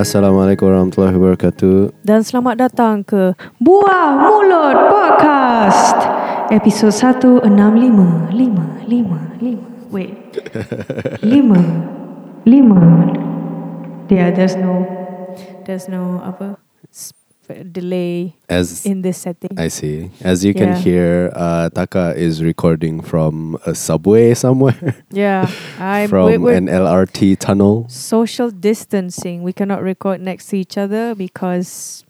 Assalamualaikum warahmatullahi wabarakatuh. Dan selamat datang ke Buah Mulut Podcast Episod 165 5 5 5 Wait. 5 5 Yeah there's no There's no apa Delay As in this setting. I see, as you can Yeah. hear, uh, Taka is recording from a subway somewhere, Yeah from we- we're an LRT tunnel. Social distancing. We cannot record next to each other Because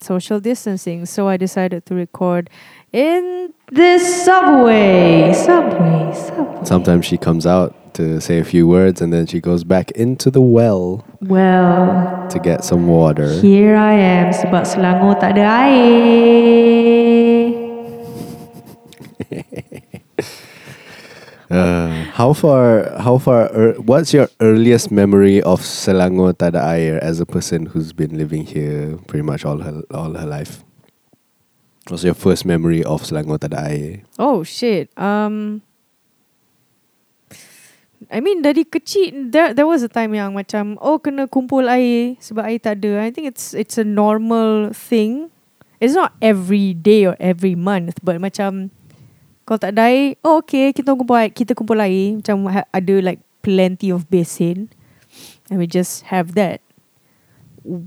Social distancing. So I decided to record In this subway. Subway Subway. Sometimes she comes out to say a few words, and then she goes back into the well Well, to get some water. here I am sebab Selangor tak ada air. Uh, how far? How far? Er, what's your earliest memory of Selangor Tada Air as a person who's been living here pretty much all her all her life? What's your first memory of Selangor Tada Air? Oh shit. Um I mean dari kecil there there was a time yang macam oh kena kumpul air sebab air tak ada. I think it's it's a normal thing. It's not every day or every month but macam kalau tak ada air, oh okay kita kumpul air, kita kumpul air macam ada like plenty of basin and we just have that.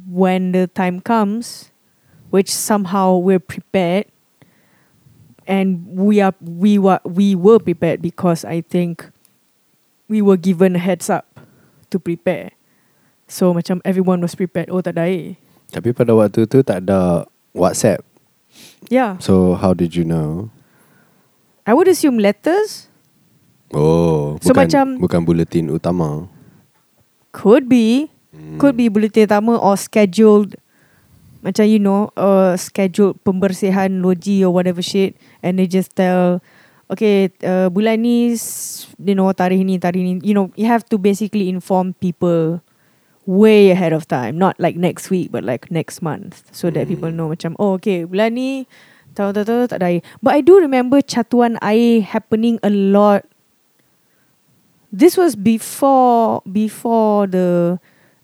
When the time comes which somehow we're prepared and we are we were we were prepared because I think we were given a heads up to prepare. So macam everyone was prepared. Oh tak ada air. Tapi pada waktu tu tak ada WhatsApp. Yeah. So how did you know? I would assume letters Oh, So bukan macam- bukan bulletin utama. could be Hmm. could be bulletin utama or scheduled macam you know uh, scheduled pembersihan loji or whatever shit and they just tell okay uh, bulan ni you know tarikh ni tarikh ni you know you have to basically inform people way ahead of time. Not like next week but like next month so that Hmm. people know macam oh okay bulan ni tahu tahu tahu tak ada. Air but I do remember catuan air happening a lot. This was before before the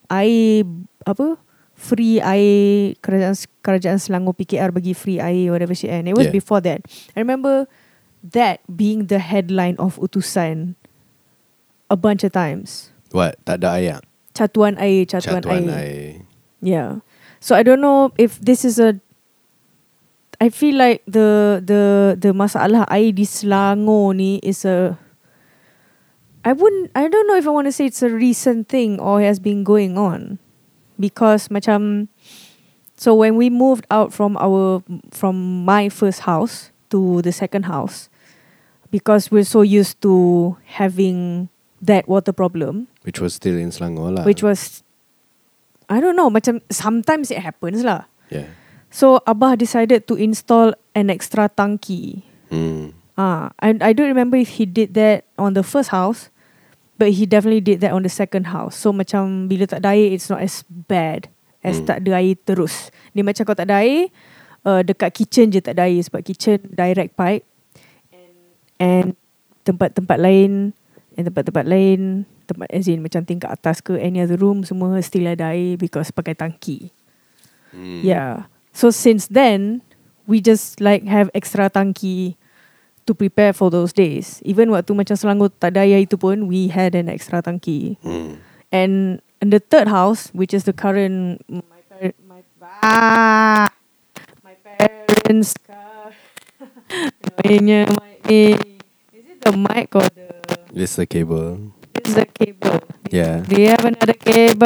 air apa? Free air kerajaan kerajaan Selangor PKR bagi free air whatever shit and. It was Yeah. before that. I remember that being the headline of utusan a bunch of times What? Tak ada air. catuan air catuan, Catuan air. air. Yeah. So I don't know if this is a I feel like the the the masalah air di Selangor ni is a I wouldn't I don't know if I want to say it's a recent thing or has been going on because macam so when we moved out from our from my first house to the second house because we're so used to having that water problem Which was still in Selangor lah. which was I don't know macam sometimes it happens lah Yeah. so abah decided to install an extra tangki Hmm. ah and I don't remember if he did that on the first house but he definitely did that on the second house so macam bila tak ada air it's not as bad as Hmm. tak ada air terus dia macam kalau tak ada air uh, dekat kitchen je tak ada air sebab kitchen direct pipe and, tempat-tempat lain and tempat-tempat lain tempat as in macam tingkat atas ke any other room semua still ada air because pakai tangki Hmm. Yeah. So since then, we just like have extra tangki to prepare for those days. Even waktu macam Selangor tak ada air itu pun, we had an extra tangki. Hmm. And in the third house, which is the current my parent my ah, my parents car. Annoyingnya. Is it the mic or the It's the cable. is the cable? Yeah. Do you have another cable?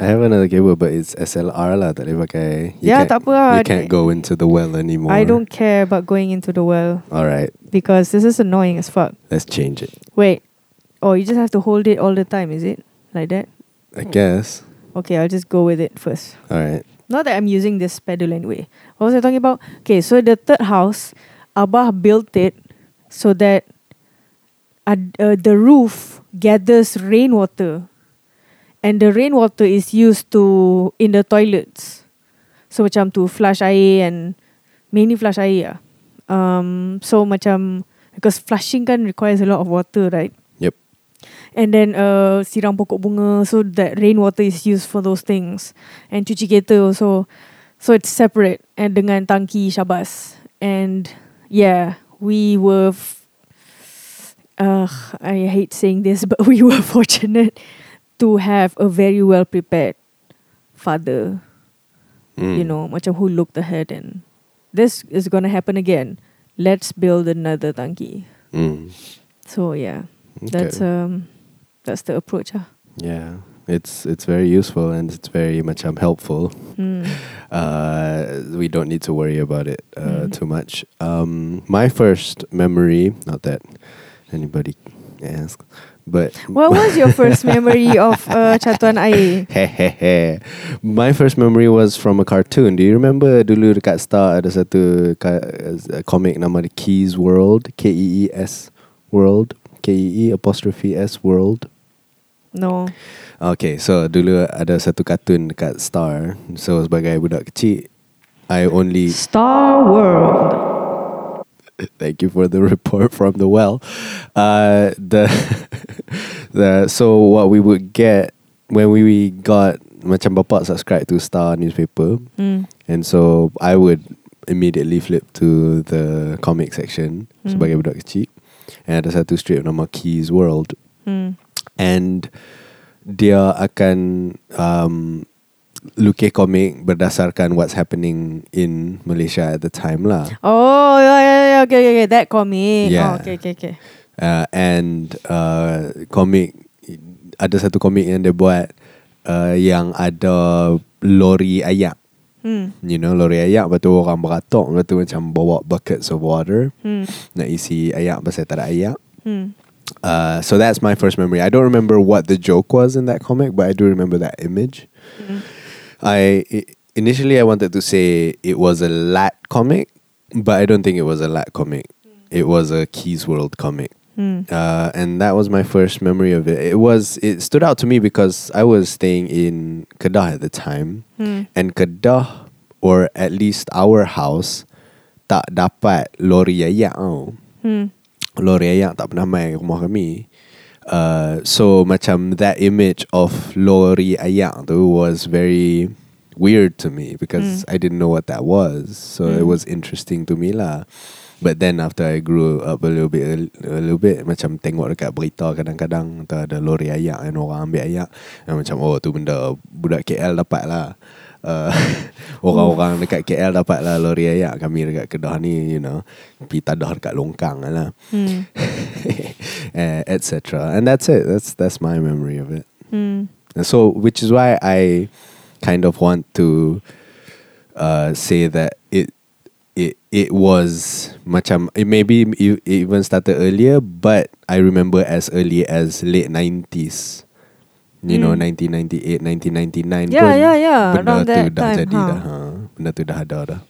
I have another cable, but it's SLR lah. Tak boleh pakai. You Ya, can't- tak apa lah. You can't go into the well anymore. I don't care about going into the well. All right, because this is annoying as fuck. let's change it. Wait. Oh, you just have to hold it all the time, is it? Like that? I guess. Okay, I'll just go with it first. All right. Not that I'm using this pedal anyway. What was I talking about? Okay, so the third house, Abah built it so that uh, uh, the roof gathers rainwater. And the rainwater is used to in the toilets. So macam to flush air and mainly flush air. lah. Um, so macam because flushing kan requires a lot of water, right? Yep. And then uh, siram pokok bunga so that rainwater is used for those things. And cuci kereta also. So it's separate and dengan tangki Syabas. And yeah, we were f- uh, I hate saying this but we were fortunate to have a very well prepared father, Mm. you know, macam who looked ahead and this is going to happen again. Let's build another tangki. Mm. So yeah, Okay. that's um that's the approach. Ah. yeah. It's it's very useful and it's very much um, helpful. Mm. Uh, we don't need to worry about it uh, Mm. too much. Um, my first memory, not that anybody asked, but What was your first memory of uh, Catuan Air? Hehehe. My first memory was from a cartoon. Do you remember dulu dekat Star ada satu ka- uh, comic nama The Keys World, K E E S World, K E E apostrophe S World. No. Okay, so dulu ada satu kartun dekat Star. So sebagai budak kecil, I only Star World. Thank you for the report from the well. Uh, the the so what we would get when we got macam bapak subscribe to Star newspaper, Mm. and so I would immediately flip to the comic section Hmm. sebagai budak kecil, and ada satu strip nama Kee's World, Mm. and dia akan um, lukis komik berdasarkan what's happening in Malaysia at the time lah. Oh yeah yeah yeah okay okay, okay. that comic. Yeah. Oh, okay okay okay. uh, and uh, komik ada satu komik yang dia buat uh, yang ada lori ayak Hmm. you know lori ayak lepas tu orang beratok lepas tu macam bawa buckets of water Hmm. nak isi ayak pasal tak ada ayak Hmm. uh, so that's my first memory I don't remember what the joke was in that comic but I do remember that image Hmm. I initially I wanted to say it was a lat comic but I don't think it was a lat comic it was a Kee's World comic Hmm. uh, and that was my first memory of it. It was it stood out to me because I was staying in Kedah at the time, Hmm. and Kedah or at least our house tak dapat lori ayak tau. Hmm. Lori tak pernah main rumah kami. Uh, so macam that image of lori ayak tu was very weird to me because Mm. I didn't know what that was. So it Mm. was interesting to me lah. But then after I grew up a little bit, a little bit macam tengok dekat berita kadang-kadang ada lori ayak kan orang ambil ayak, dan macam oh tu benda budak KL dapat lah. Uh, orang-orang dekat KL dapat lah lori ayak kami dekat Kedah ni you know. Pergi tadah dekat longkang lah. Hmm. uh, etc and that's it. That's that's my memory of it. Hmm. and so which is why I kind of want to uh, say that it it it was macam it maybe it even started earlier but I remember as early as late 90s you know Mm. 1998 1999 Yeah, pun yeah, yeah, benda around tu that dah time, jadi huh? dah ha. benda tu dah ada dah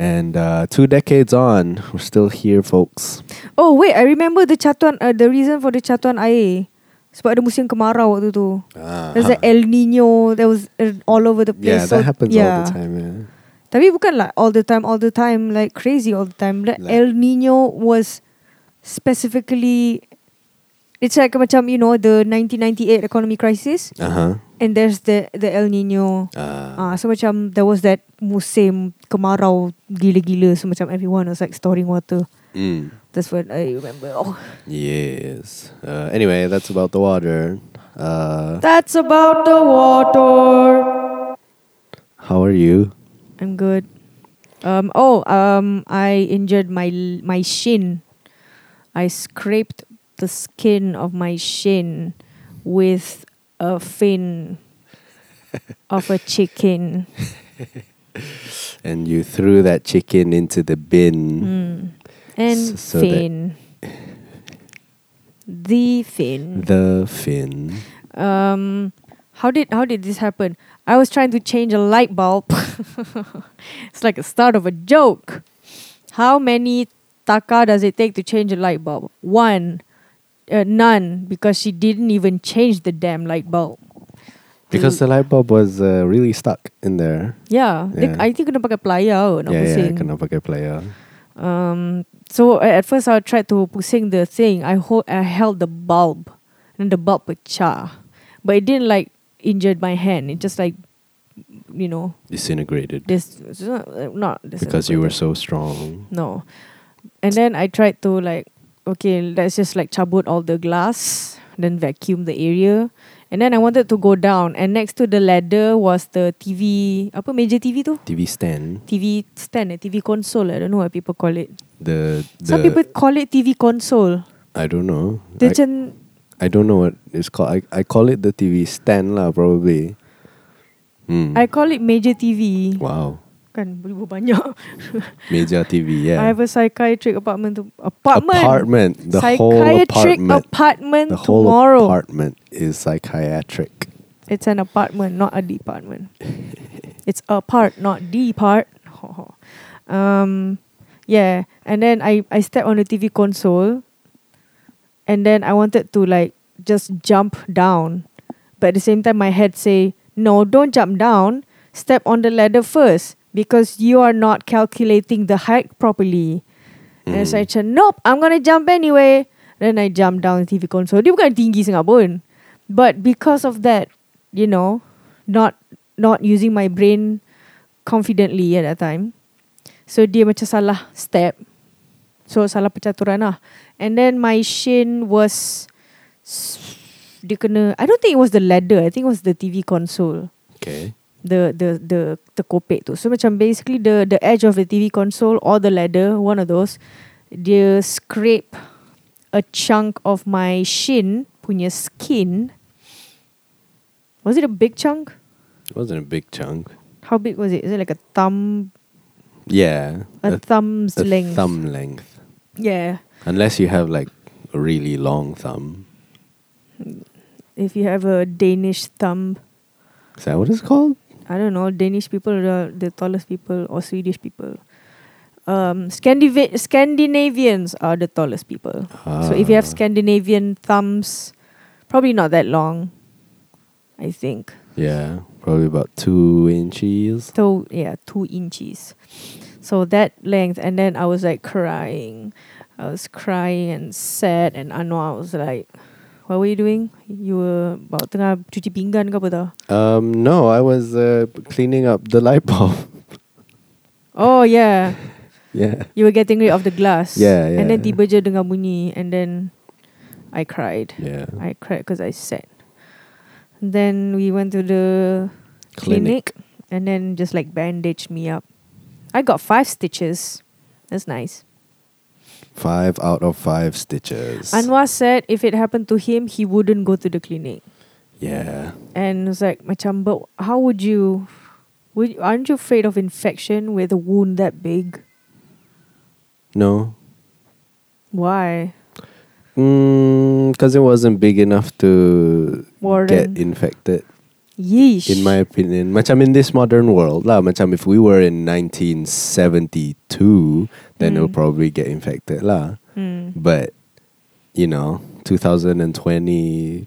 and uh, two decades on we're still here folks Oh wait, I remember the catuan. Uh, the reason for the catuan air sebab ada musim kemarau waktu tu. ah, There's the El Nino. That was uh, all over the place. yeah that So, happens yeah. all the time yeah Tapi bukan like all the time, all the time, like crazy all the time. Like Like- El Nino was specifically, it's like macam you know the 1998 economy crisis, uh-huh and there's the the El Nino. uh, Ah, so macam there was that musim kemarau gila-gila. So macam everyone was like storing water. mm. That's what I remember. Oh, Yes. Uh, anyway, that's about the water. Uh, that's about the water. how are you? I'm good. Um. Oh. Um. I injured my my shin. I scraped the skin of my shin with a fin of a chicken. And you threw that chicken into the bin. Mm. And S- so fin. The fin. The fin. Um. How did how did this happen? I was trying to change a light bulb. it's like the start of a joke. How many taka does it take to change a light bulb? One. Uh, none because she didn't even change the damn light bulb. Because the light bulb was uh, really stuck in there. Yeah, Yeah. I think kena pakai plier kot nak yeah, yeah, kena pakai player. Um, so at first I tried to pusing the thing. I hold I held the bulb, and the bulb pecah, but it didn't like injured my hand. It just like, you know, Disintegrated. this not not because you were so strong. no, and then I tried to like okay, let's just like cabut all the glass, then vacuum the area. And then I wanted to go down, and next to the ladder was the TV. Apa meja TV tu? TV stand. TV stand, eh? TV console. I don't know what people call it. The the Some people call it TV console. I don't know. Dia I, I don't know what it's called. I, I call it the TV stand lah probably. Hmm. I call it major TV. wow. Kan boleh banyak. Meja TV, yeah. I have a psychiatric apartment to apartment. apartment. The whole apartment. apartment the whole tomorrow. apartment is psychiatric. It's an apartment, not a department. it's a part, not the part. um, yeah. And then I I stepped on the TV console, and then I wanted to like just jump down, but at the same time my head say no, don't jump down. Step on the ladder first because you are not calculating the height properly. And so I Mm. said, nope, I'm gonna jump anyway. Then I jump down the TV console. Dia bukan tinggi sangat pun. But because of that, you know, not not using my brain confidently at that time. So dia macam salah step. So salah percaturan lah. And then my shin was dia kena I don't think it was the ladder. I think it was the TV console Okay. The the the the kopek tu. So macam basically the the edge of the TV console or the ladder, one of those, dia scrape a chunk of my shin punya skin. Was it a big chunk? It wasn't a big chunk. How big was it? Is it like a thumb Yeah. a, thumb's a length? thumb length. Yeah. Unless you have like a really long thumb. If you have a Danish thumb, Is that what it's called? I don't know, Danish people are the tallest people or Swedish people. Um, Scandinav- Scandinavians are the tallest people. So if you have Ah. Scandinavian thumbs, probably not that long, I think. Yeah, probably about two inches. So yeah, two inches. So that length, and then I was like crying. I was crying and sad, and Anwar was like, "What were you doing? You were about tengah cuci pinggan ke apa tau?" Um, no, I was uh, cleaning up the light bulb. Oh yeah, yeah. you were getting rid of the glass. Yeah, yeah. And then tiba je dengar bunyi, and then I cried. Yeah. I cried because I sad. Then we went to the clinic. and then just like bandaged me up. I got five stitches. That's nice. Five out of five stitches. Anwar said if it happened to him, he wouldn't go to the clinic. yeah. And it's like, macam, but how would you? Would aren't you afraid of infection with a wound that big? No. Why, mm, Because it wasn't big enough to get infected. Yeesh. In my opinion, macam in this modern world lah, macam if we were in 1972, then it'll Mm. probably get infected lah. Hmm. But you know, 2020,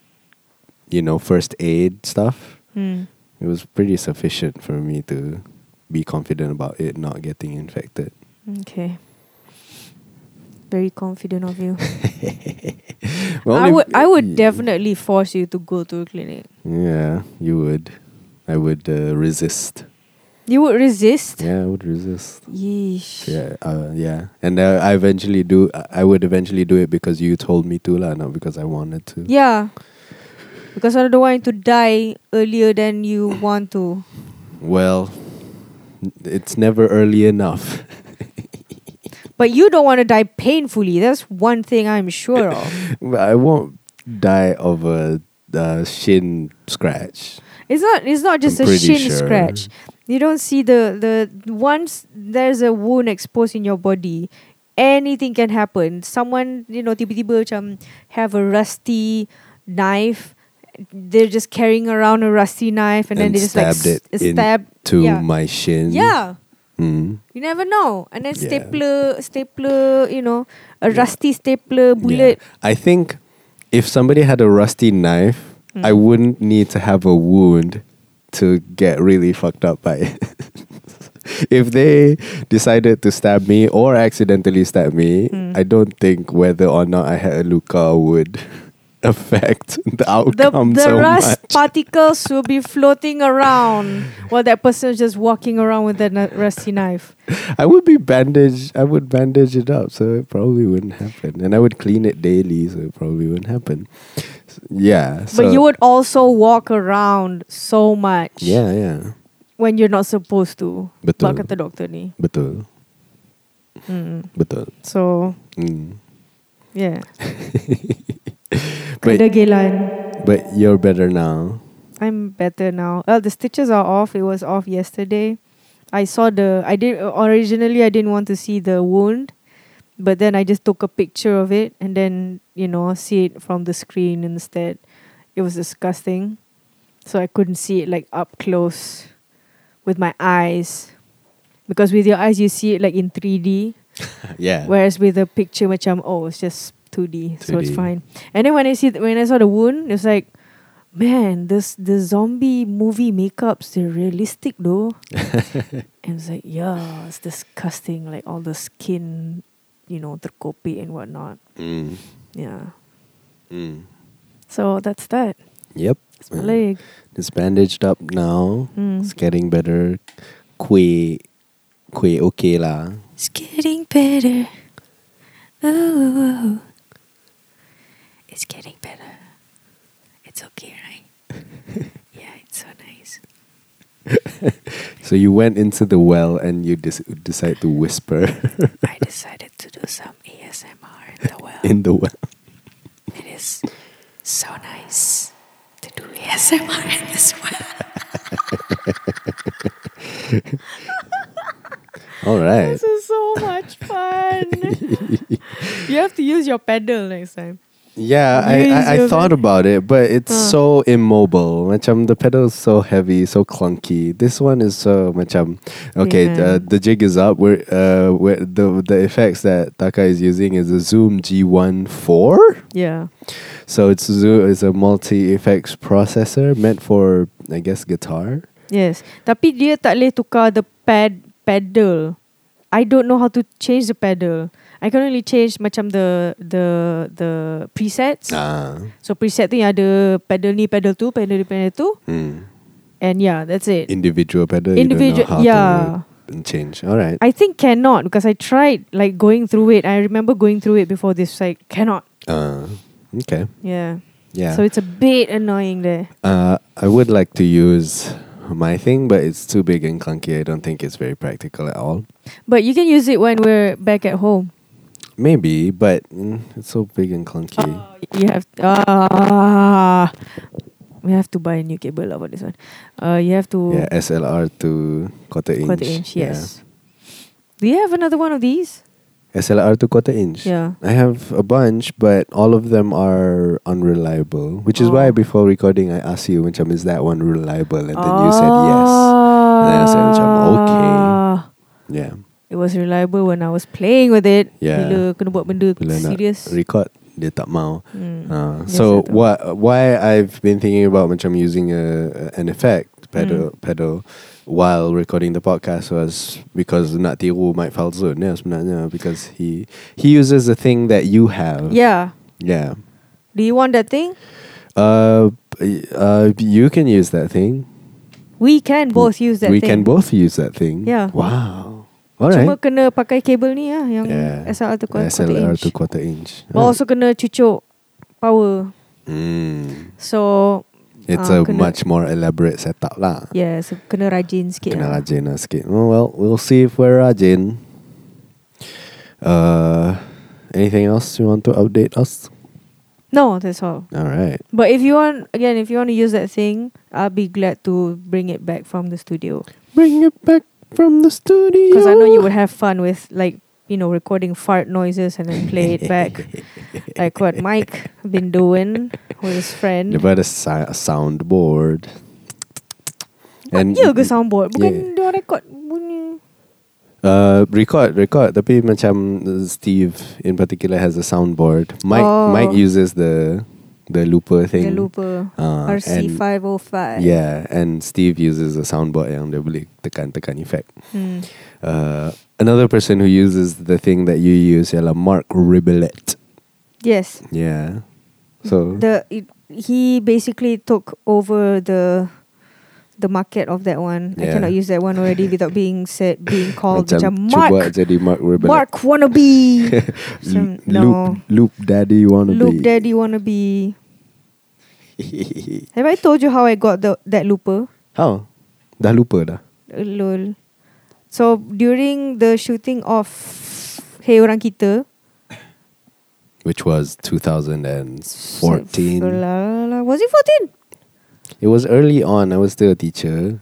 you know, first aid stuff, Hmm. it was pretty sufficient for me to be confident about it not getting infected. Okay. Very confident of you. Well, I would. I would definitely force you to go to a clinic. Yeah, you would. I would uh, resist. You would resist. Yeah, I would resist. Yeesh. Yeah, uh, yeah, and uh, I eventually do. I would eventually do it because you told me to, lah, not because I wanted to. Yeah. Because I don't want you to die earlier than you want to. Well, it's never early enough. But you don't want to die painfully. That's one thing I'm sure of. But I won't die of a uh, shin scratch. It's not it's not just I'm a shin sure. scratch. You don't see the the once there's a wound exposed in your body, anything can happen. Someone, you know, tiba-tiba macam have a rusty knife. They're just carrying around a rusty knife and, then And they just like stabbed it s- stab To yeah. my shin. Yeah. Mm. You never know. And then Yeah. stapler stapler, you know, a Yeah. rusty stapler bullet. Yeah. I think if somebody had a rusty knife, Hmm. I wouldn't need to have a wound to get really fucked up by it. if they decided to stab me or accidentally stab me, Hmm. I don't think whether or not I had a luka would affect the The, outcome the so rust much. particles will be floating around while that person is just walking around with that nu- rusty knife. I would be bandaged. I would bandage it up, so it probably wouldn't happen. And I would clean it daily, so it probably wouldn't happen. S- Yeah. So, but you would also walk around so much Yeah, yeah. when you're not supposed to. Betul. Bak kata doktor ni. Betul. Mm. Betul. So, Mm. yeah. But- But you're better now. I'm better now. Well, the stitches are off. It was off yesterday. I saw the. I did originally. I didn't want to see the wound, but then I just took a picture of it and then you know see it from the screen instead. It was disgusting, so I couldn't see it like up close with my eyes, because with your eyes you see it like in three D, yeah. whereas with the picture, macam oh it's just two D, so it's fine. And then when I see th- when I saw the wound, it's like, man, this the zombie movie makeups they're realistic though. and it's like, yeah, it's disgusting. Like all the skin, you know, the terkopi and whatnot. Mm. Yeah. Mm. So that's that. Yep. It's my Mm. leg. It's bandaged up now. Mm. It's getting better. Kue, kue okay lah. It's getting better. Oh, it's getting better. It's okay, right? yeah, it's so nice. So you went into the well and you dis- decide to whisper I decided to do some ASMR in the well. in the well. It is so nice to do ASMR in this well. All right. This is so much fun. you have to use your pedal next time. Yeah, I, I, I thought about it, but it's so immobile. Macam the pedal is so heavy, so clunky. This one is so macam okay. Yeah. Uh, the jig is up. We're uh, the the effects that Taka is using is a Zoom G1 four. Yeah. So it's Zoom it's a multi effects processor meant for I guess guitar. Yes. Tapi dia tak boleh tukar the pad pedal. I don't know how to change the pedal. I can only change macam the the the presets. Ah. So preset tu yang ada pedal ni, pedal tu, pedal ni, pedal tu. Hmm. And yeah, that's it. Individual pedal. Individual, You don't know how yeah. change. All right. I think cannot because I tried like going through it. I remember going through it before this. Like cannot. Uh, okay. Yeah. Yeah. So it's a bit annoying there. Uh, I would like to use my thing, but it's too big and clunky. I don't think it's very practical at all. But you can use it when we're back at home. Maybe, but mm, it's so big and clunky. You have ah. we have to buy a new cable lah for this one. Uh, you have to Yeah, SLR to quarter inch. quarter inch. Yeah. Yes. Do you have another one of these? SLR to quarter inch. Yeah. I have a bunch, but all of them are unreliable. Which is why Oh. before recording, I asked you, macam, is that one reliable? And then you said yes. then I said, okay. Ah. Yeah. It was reliable when I was playing with it. Yeah. Bila kena buat benda Bila serious. record, dia tak mau. Hmm. Uh, Yes, so what why I've been thinking about macam using a an effect pedal Mm. pedal while recording the podcast was because nak tiru Mike Falzone ya sebenarnya because he he uses the thing that you have. Yeah. Yeah. Do you want that thing? Uh, uh, you can use that thing. We can both use that thing. we thing. can both use that thing. Yeah. Wow. All Cuma kena pakai kabel ni lah yang Yeah. SLR tu quarter SLR quarter inch. But also kena cucuk power. Mm. So It's Ah, a kena- much more elaborate setup lah. yeah, so kena rajin sikit Kena lah. rajin lah sikit. Oh, well, we'll see if we're rajin. Uh, anything else you want to update us? No, that's all. All right. But if you want, again, if you want to use that thing, I'll be glad to bring it back from the studio. Bring it back from the studio. Because I know you would have fun with, like, you know, recording fart noises and then play it back. like what Mike been doing with his friend. Daripada sa- soundboard. And ya ke soundboard? Bukan dia record bunyi. Uh, record, record. Tapi macam Steve in particular has a soundboard. Mike, Oh. Mike uses the the looper thing. The looper. Uh, and- RC505. Yeah, and Steve uses a soundboard yang dia boleh tekan-tekan effect. Hmm. Uh, another person who uses the thing that you use ialah Mark Rebillet. Yes. Yeah. So the it, he basically took over the the market of that one. I Yeah. cannot use that one already without being said being called macam macam cuba Mark jadi Mark Ribellet. Mark wannabe. L- Some- Loop, no. loop daddy wanna Loop. Daddy wannabe. Have I told you how I got the that looper? How? Dah lupa dah. Uh, Lol. So during the shooting of Hey Orang Kita, Which was 2014. La- la- la- Was it 14? It was early on. I was still a teacher.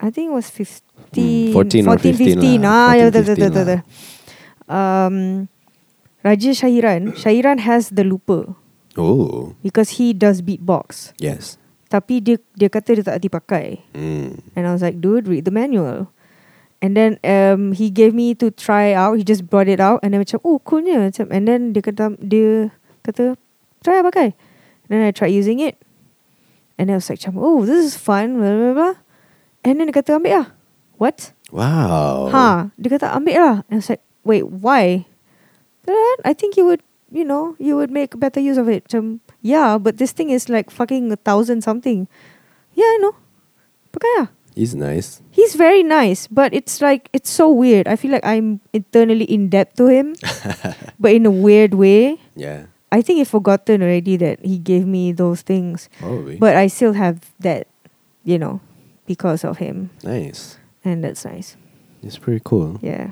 I think it was 15. Hmm, 14 or 15 15. lah. Ah, yeah, 14, betul, betul, 15 betul, betul. Um, Raja Syairan, Syairan has the looper Oh, because he does beatbox. yes. Tapi dia dia kata dia tak hati pakai. Mm. And I was like, dude, read the manual. And then um, he gave me to try out. He just brought it out and then macam, oh coolnya. Macam, and then dia kata, dia kata, try pakai. And then I tried using it. And I was like, oh, this is fun. Blah, blah, blah. And then dia kata, ambil lah. What? Wow. Ha, dia kata ambil lah. And I was like, wait, why? Then I think you would, you know, you would make better use of it. Macam, yeah, but this thing is like fucking a thousand something. Yeah, I know. Pakai lah. He's nice. He's very nice, but it's like it's so weird. I feel like I'm internally in debt to him, but in a weird way. Yeah. I think he's forgotten already that he gave me those things, Probably. but I still have that, you know, because of him, nice. and that's nice. It's pretty cool. Yeah.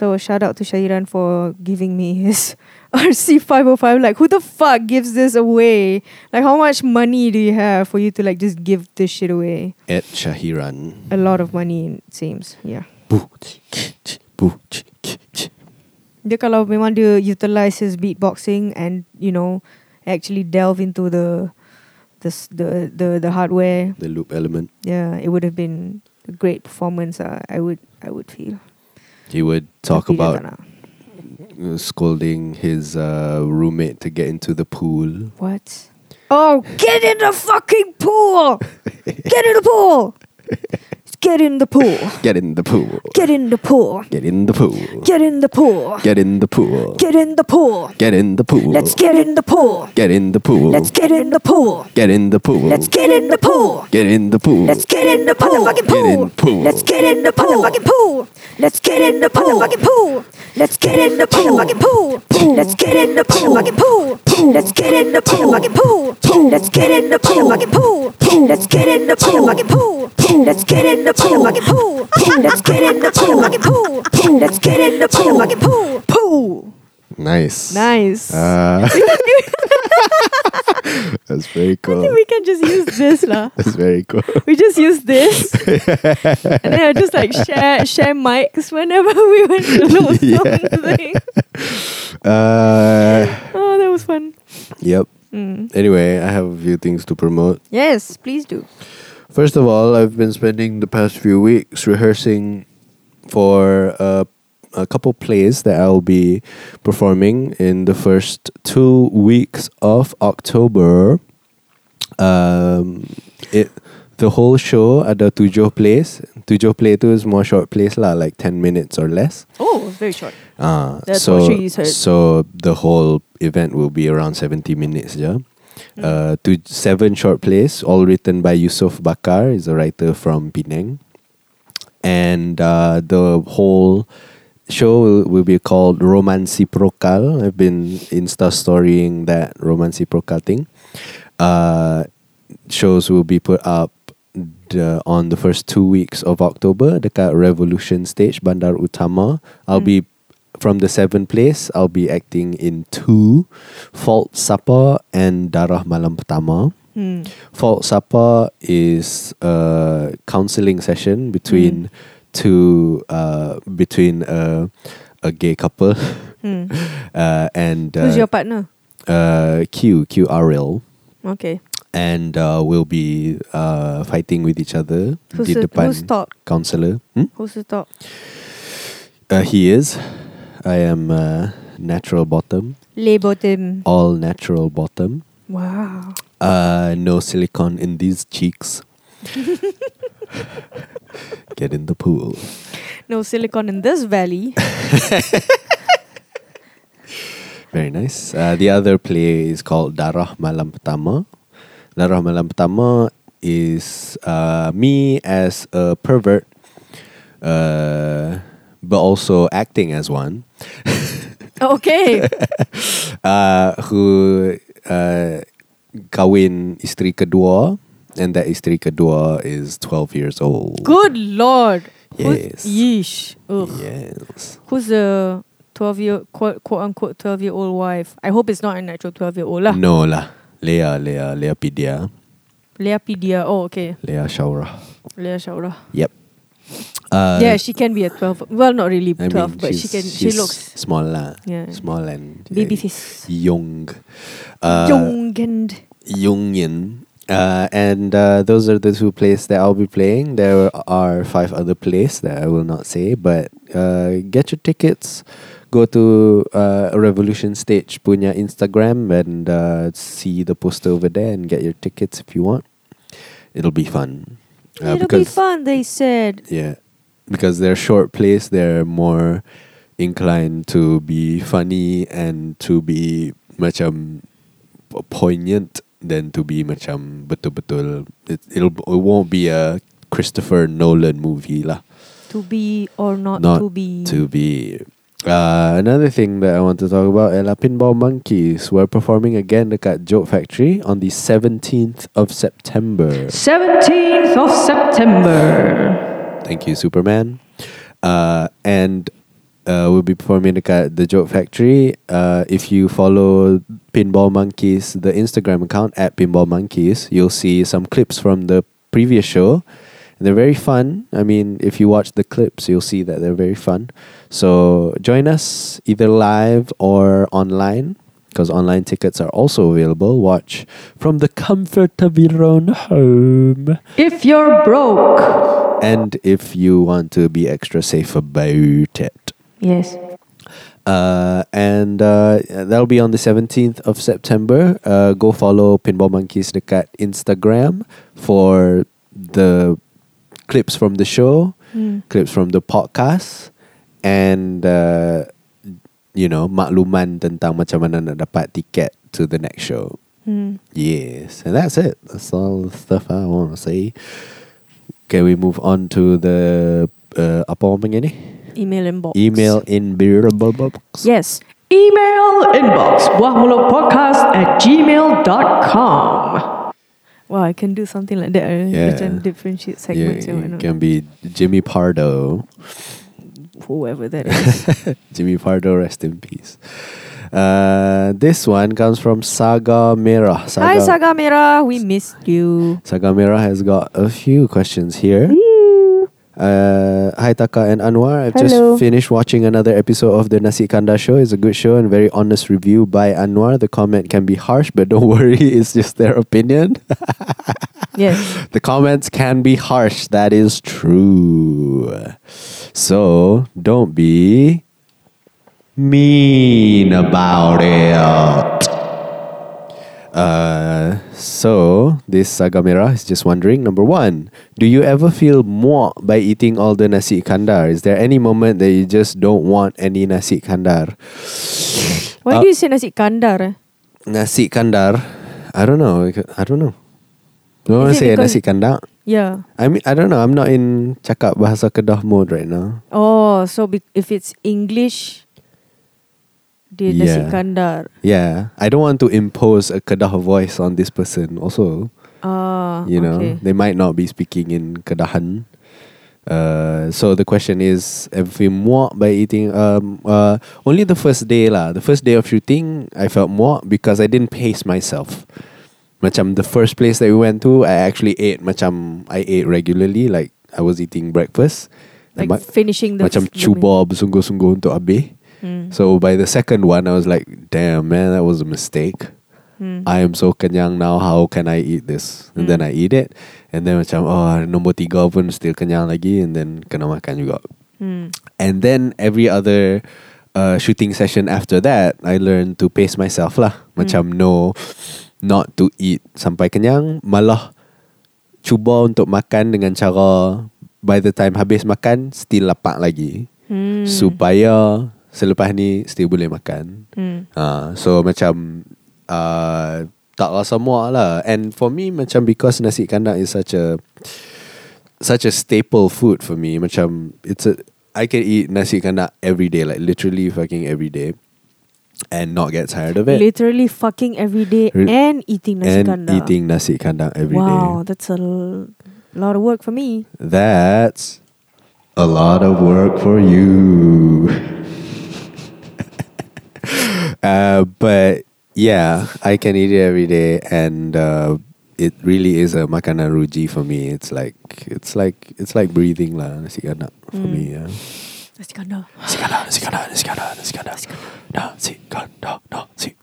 So shout out to Shairan for giving me his RC505. Like, who the fuck gives this away? Like, how much money do you have for you to like just give this shit away? At Shahiran. A lot of money, it seems. Yeah. Dia kalau memang dia utilize his beatboxing and you know actually delve into the the the the, the hardware, The loop element. yeah, it would have been a great performance. Uh, I would I would feel. He would talk about scolding his uh, roommate to get into the pool. what? Oh, get in the fucking pool! get in the pool! Get in the pool! Get in the pool. Get in the pool! Get in the pool. Get in the pool! Get in the pool. Get in the pool! Get in the pool. Let's get in the pool! Get in the pool. Let's get in the pool! Get in the pool. Let's get in the pool! Get in the pool. Let's get in the motherfucking Get in pool. pool. Let's get in the motherfucking pool. Let's get in the motherfucking pool. Let's get in the motherfucking pool. Let's get in the motherfucking pool. Let's get in the motherfucking pool. Let's get in the motherfucking pool. Let's get in the motherfucking pool. Let's get in the motherfucking pool. Let's get in the motherfucking pool. Let's get in the motherfucking pool. Pool. Nice. Nice. Uh, that's very cool. I think we can just use this lah. That's very cool. We just use this, and then I just like share share mics whenever we went to know Yeah. something. Uh, Oh, that was fun. yep. Mm. Anyway, I have a few things to promote. Yes, please do. First of all, I've been spending the past few weeks rehearsing for uh, a couple plays that I'll be performing in the first two weeks of October. Um, it the whole show ada tujuh plays. Tujuh play tu is more short plays lah, like ten minutes or less. Oh, very short. Uh, That's so, what. So the whole event will be around 70 minutes, yeah. Mm. Uh, to seven short plays, all written by Yusuf Bakar, is a writer from Penang. And uh, the whole show will, will be called Romanciprocal. I've been Insta storying that Romanciprocal thing. Uh, shows will be put up the, on the first two weeks of October dekat Revolution Stage Bandar Utama. I'll Mm. be from the seventh place. I'll be acting in two, Fault Supper and Darah Malam Pertama. Hmm. Fault Supper is a counseling session between Mm. Two uh, between a, a gay couple Hmm. uh, and Who's uh, your partner? uh, Q QRL Okay. and uh, we'll be uh, fighting with each other Who's the, who's top? counselor. Hmm? Who's the top? Uh, he is. I am uh, natural bottom, Lay bottom. all natural bottom. Wow. Uh, no silicone in these cheeks. Get in the pool. No silicon in this valley. Very nice. Uh, the other play is called Darah Malam Pertama. Darah Malam Pertama is uh, me as a pervert, uh, but also acting as one, okay. uh, who uh, kawin isteri kedua, and that isteri kedua is 12 years old. Good lord. Yes. Who's, yeesh. Ugh. Yes. Who's the 12 year, quote, quote unquote, 12 year old wife? I hope it's not an actual 12 year old lah. No lah. Leah, Leah, Leah Pidia. Leapedia. Oh, okay. Leah Shaura. Leah Shaura. Yep. Uh, yeah, she can be a 12. Well, not really I 12, mean, but she can. She looks small. Yeah. Small and baby face. young. Uh, Young and Jungian. Uh, and uh, those are the two plays that I'll be playing. There are five other plays that I will not say, but uh, get your tickets. Go to uh, Revolution Stage punya Instagram and uh, see the poster over there and get your tickets if you want. It'll be fun. Uh, it'll be because- fun. They said. Yeah, because they're short plays. They're more inclined to be funny and to be macam poignant than to be macam betul-betul. It, it'll it won't be a Christopher Nolan movie lah. To be or not, Not to be. To be. Uh, another thing that I want to talk about ialah Pinball Monkeys. We're performing again dekat Joke Factory on the 17th of September. 17th of September. Thank you, Superman. Uh, and uh, we'll be performing at the Joke Factory. Uh, if you follow Pinball Monkeys, the Instagram account at Pinball Monkeys, you'll see some clips from the previous show. And they're very fun. I mean, if you watch the clips, you'll see that they're very fun. So join us either live or online. Because online tickets are also available. Watch from the comfort of your own home. If you're broke. And if you want to be extra safe about it. Yes. Uh, and uh, that'll be on the 17th of September. Uh, go follow Pinball Monkeys dekat Instagram for the clips from the show, Hmm. clips from the podcast, and uh, you know makluman tentang macam mana nak dapat tiket to the next show. Hmm. Yes, and that's it. That's all the stuff I want to say. Can we move on to the uh, apa orang ni? Email inbox. Email in beer box. Yes. Email inbox. Podcast at gmail.com. Wow, I can do something like that. Uh, Yeah. Differentiate Yeah, segments. and it can be Jimmy Pardo. Whoever that is. Jimmy Pardo, rest in peace. Uh, this one comes from Saga Merah. Hi, Saga Merah. We missed you. Saga Merah has got a few questions here. Uh, hi Taka and Anwar. I've Hello. just finished watching another episode of the Nasi Kanda show. It's a good show and very honest review by Anwar. The comment can be harsh, but don't worry, it's just their opinion. Yes. The comments can be harsh. That is true. So don't be mean about it. Uh, so this Sagamera is just wondering. Number one, do you ever feel more by eating all the nasi kandar? Is there any moment that you just don't want any nasi kandar? Why Uh, do you say nasi kandar? eh? Nasi kandar, I don't know. I don't know. Don't want to say nasi kandar. Yeah. I mean, I don't know. I'm not in cakap bahasa Kedah mode right now. Oh, so be- if it's English, dia nasi Yeah. kandar. Yeah, I don't want to impose a Kedah voice on this person. Also, Ah, you know, okay. they might not be speaking in Kedahan. Uh, so the question is, if we muak by eating, um, uh, only the first day lah. The first day of shooting, I felt muak because I didn't pace myself. Macam the first place that we went to, I actually ate. Macam I ate regularly, like I was eating breakfast. Like Ma- finishing the macam f- cuba bersungguh-sungguh untuk habis. Hmm. So by the second one, I was like, damn, man, that was a mistake. Hmm. I am so kenyang now. How can I eat this? And then Hmm. I eat it. And then macam, oh, nombor tiga pun still kenyang lagi. And then kena makan juga. Hmm. And then every other uh, shooting session after that, I learned to pace myself lah. Macam no, not to eat sampai kenyang, malah cuba untuk makan dengan cara by the time habis makan still lapar lagi Hmm. supaya selepas ni still boleh makan. Hmm. Uh, so macam uh, tak rasa muak lah. And for me macam because nasi kandang is such a such a staple food for me. Macam it's a I can eat nasi kandang every day, like literally fucking every day, and not get tired of it. Literally fucking every day Re- and eating nasi and kandar. eating nasi kandang every day. wow, that's a l- lot of work for me. That's a lot of work for you. Uh, but yeah, I can eat it every day, and uh, it really is a makanan ruji for me. It's like it's like it's like breathing lah nasi for Mm. me. Yeah. Nasi kandar. Nasi kandang, nasi kandang, nasi nasi nasi nasi.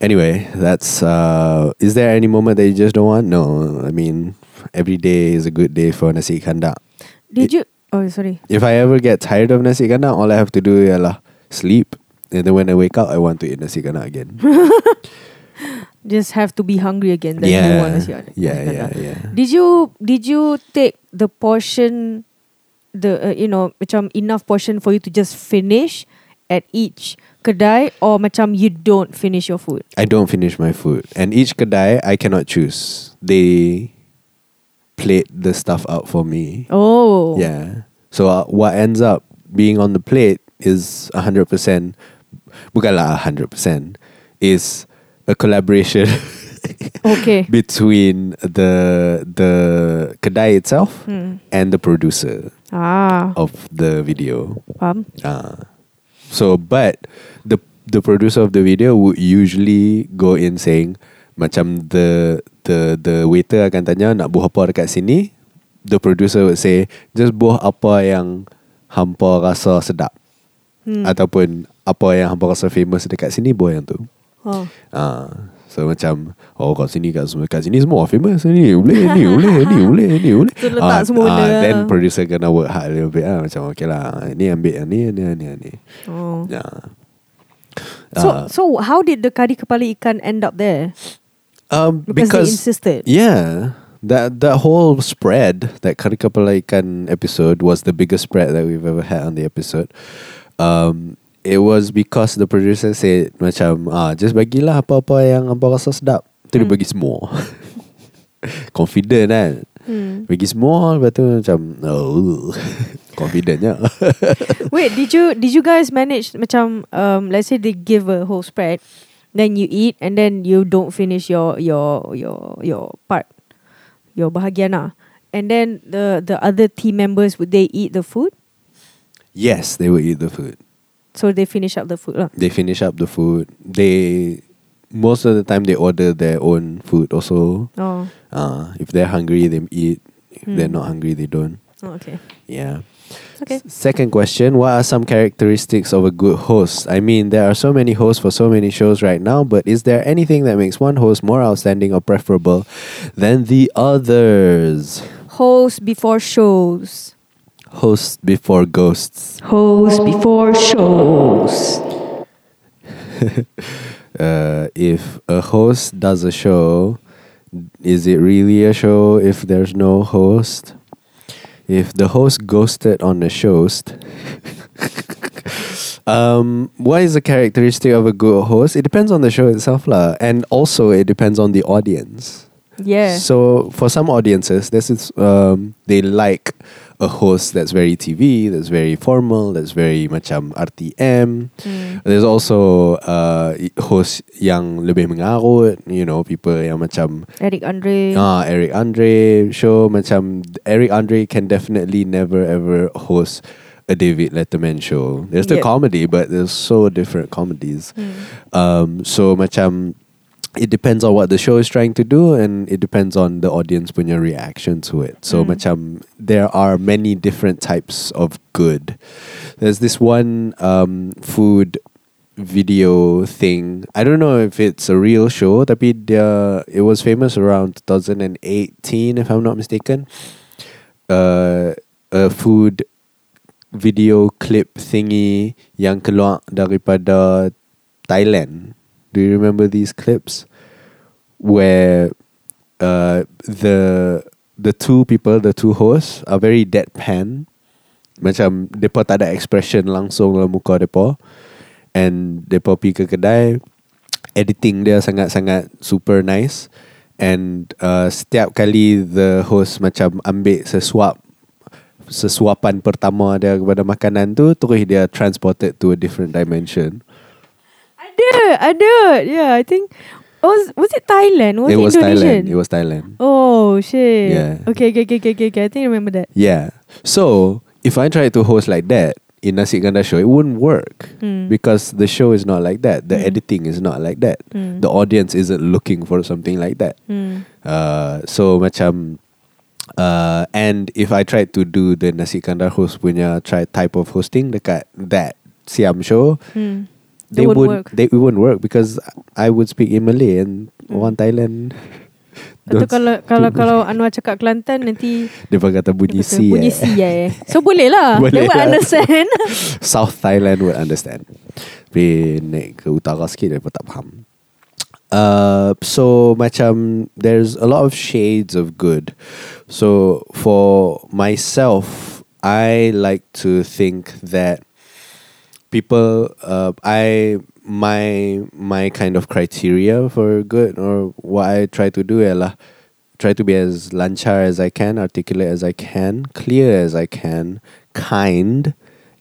Anyway, that's. Uh, is there any moment that you just don't want? No, I mean, every day is a good day for nasi kandang. Did It- you? Oh, sorry. If I ever get tired of nasi kandang, all I have to do ialah sleep, and then when I wake up, I want to eat nasi kandang again. Just have to be hungry again. Then you yeah, want nasi yeah, yeah, yeah. Did you did you take the portion, the uh, you know macam enough portion for you to just finish at each kedai or macam you don't finish your food? I don't finish my food, and each kadai I cannot choose. They plate the stuff out for me. Oh, Yeah. So uh, what ends up being on the plate is hundred percent. Bukanlah hundred percent. Is a collaboration Okay. between the the kedai itself Hmm. and the producer Ah, of the video. faham. Uh, so, but the the producer of the video would usually go in saying, macam the the the waiter akan tanya nak buah apa dekat sini. The producer would say, just buah apa yang hampa rasa sedap Hmm. ataupun apa yang hampa rasa famous dekat sini buah yang tu. Oh. Ah, so macam oh kat sini kat semua kat sini semua famous ni boleh ni boleh ni boleh ni boleh. So, letak semua benda lah. then producer kena work hard a little bit ah macam okay lah ni ambil yang ni ni ni ni. Oh. Yeah. So Ah, so how did the kari kepala ikan end up there? um, Because, because they insisted. yeah, that that whole spread that kari kepala ikan episode was the biggest spread that we've ever had on the episode. Um, it was because the producer said macam ah just bagilah apa-apa yang apa rasa sedap. Tu dia Hmm. bagi semua. Confident kan. Hmm. Bagi semua lepas tu macam oh confidentnya. Wait, did you did you guys manage macam um let's say they give a whole spread, then you eat and then you don't finish your your your your part, your bahagian lah. And then the the other team members would they eat the food? Yes, they will eat the food. So they finish up the food lah. They finish up the food. They most of the time they order their own food also. Oh, Uh, if they're hungry, they eat. If they're Hmm. not hungry, they don't. oh okay. Yeah. Okay. S- Second question What are some characteristics of a good host? I mean, there are so many hosts for so many shows right now, but is there anything that makes one host more outstanding or preferable than the others? Host before shows. Host before ghosts. Host before shows. Uh, if a host does a show, is it really a show if there's no host? If the host ghosted on the showst, um, what is the characteristic of a good host? It depends on the show itself, lah, and also it depends on the audience. Yeah. So for some audiences, this is um, they like a host that's very TV, that's very formal, that's very much macam RTM. Hmm. There's also uh, host yang lebih mengarut, you know, people yang macam Eric Andre. ah Eric Andre show macam Eric Andre can definitely never ever host a David Letterman show. There's the Yep. comedy, but there's so different comedies. Hmm. Um, so macam it depends on what the show is trying to do and it depends on the audience punya reaction to it. So Mm. macam there are many different types of good. There's this one um, food video thing. I don't know if it's a real show, tapi dia it was famous around 2018 if I'm not mistaken. Uh, a food video clip thingy yang keluar daripada Thailand. Do you remember these clips where uh, the the two people, the two hosts, are very deadpan. Macam depa tak ada expression langsung dalam muka depa. And depa pergi ke kedai, editing dia sangat-sangat super nice. And uh, setiap kali the host macam ambil sesuap sesuapan pertama dia kepada makanan tu terus dia transported to a different dimension. Ada. Yeah, I think was was it Thailand? Was it, it was Indonesian? Thailand. It was Thailand. Oh shit. Yeah. Okay, okay, okay, okay, okay. I think I remember that. Yeah. So if I try to host like that in Nasi Kandar show, it wouldn't work Hmm. because the show is not like that. The Mm. editing is not like that. Hmm. The audience isn't looking for something like that. Hmm. Uh, so macam uh, and if I tried to do the Nasi Kandar host punya try type of hosting dekat that Siam show, Hmm. They It wouldn't would work. they it wouldn't work because I would speak in Malay and Mm. one Thailand. Don't- kalau kalau kalau Anwar cakap Kelantan nanti Dia kata bunyi C bunyi eh. C eh. So boleh lah. Boleh They will lah. understand. South Thailand would understand. Tapi naik ke utara sikit dia pun tak faham. Uh, so macam there's a lot of shades of good. So for myself, I like to think that people, uh, I my my kind of criteria for good or what I try to do ialah try to be as lanchar as I can, articulate as I can, clear as I can, kind,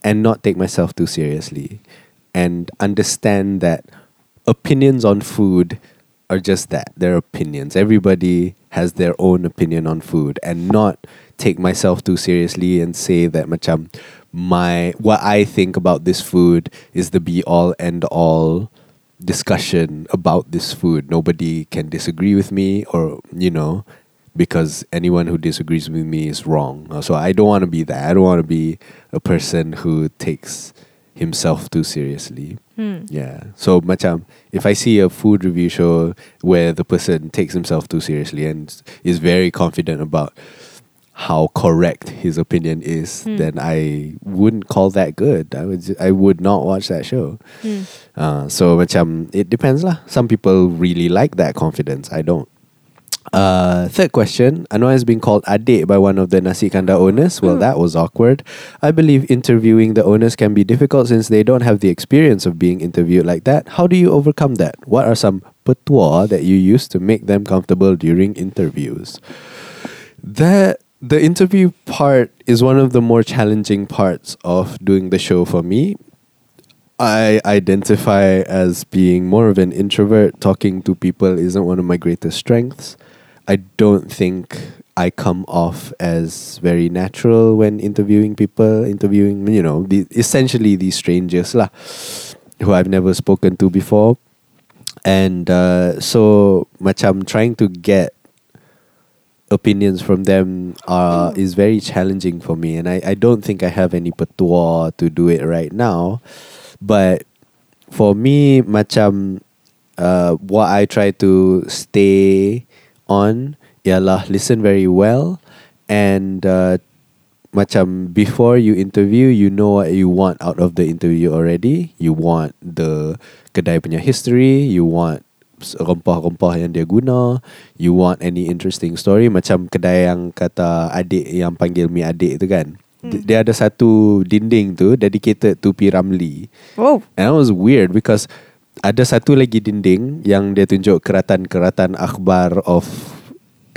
and not take myself too seriously. And understand that opinions on food are just that. They're opinions. Everybody has their own opinion on food and not take myself too seriously and say that macam my what I think about this food is the be all end all discussion about this food. Nobody can disagree with me or, you know, because anyone who disagrees with me is wrong. Uh, so I don't want to be that. I don't want to be a person who takes himself too seriously. Hmm. Yeah. So macam if I see a food review show where the person takes himself too seriously and is very confident about how correct his opinion is, Hmm. then I wouldn't call that good. I would I would not watch that show. Hmm. Uh, so macam it depends lah. Some people really like that confidence. I don't. Uh, third question. Anwar has been called adik by one of the Nasi Kandar owners. Well, Hmm. that was awkward. I believe interviewing the owners can be difficult since they don't have the experience of being interviewed like that. How do you overcome that? What are some petua that you use to make them comfortable during interviews? That the interview part is one of the more challenging parts of doing the show for me. I identify as being more of an introvert. Talking to people isn't one of my greatest strengths. I don't think I come off as very natural when interviewing people, interviewing, you know, the, essentially these strangers lah, who I've never spoken to before. And uh, so, macam trying to get opinions from them uh, is very challenging for me. And I, I don't think I have any patois to do it right now. But for me, macam uh, what I try to stay on ialah listen very well and uh, macam before you interview, you know what you want out of the interview already. You want the kedai punya history, you want rempah-rempah yang dia guna, you want any interesting story macam kedai yang kata adik yang panggil mi adik tu kan. Hmm. Dia ada satu dinding tu dedicated to P. Ramlee. Oh. And that was weird because ada satu lagi dinding yang dia tunjuk keratan-keratan akhbar of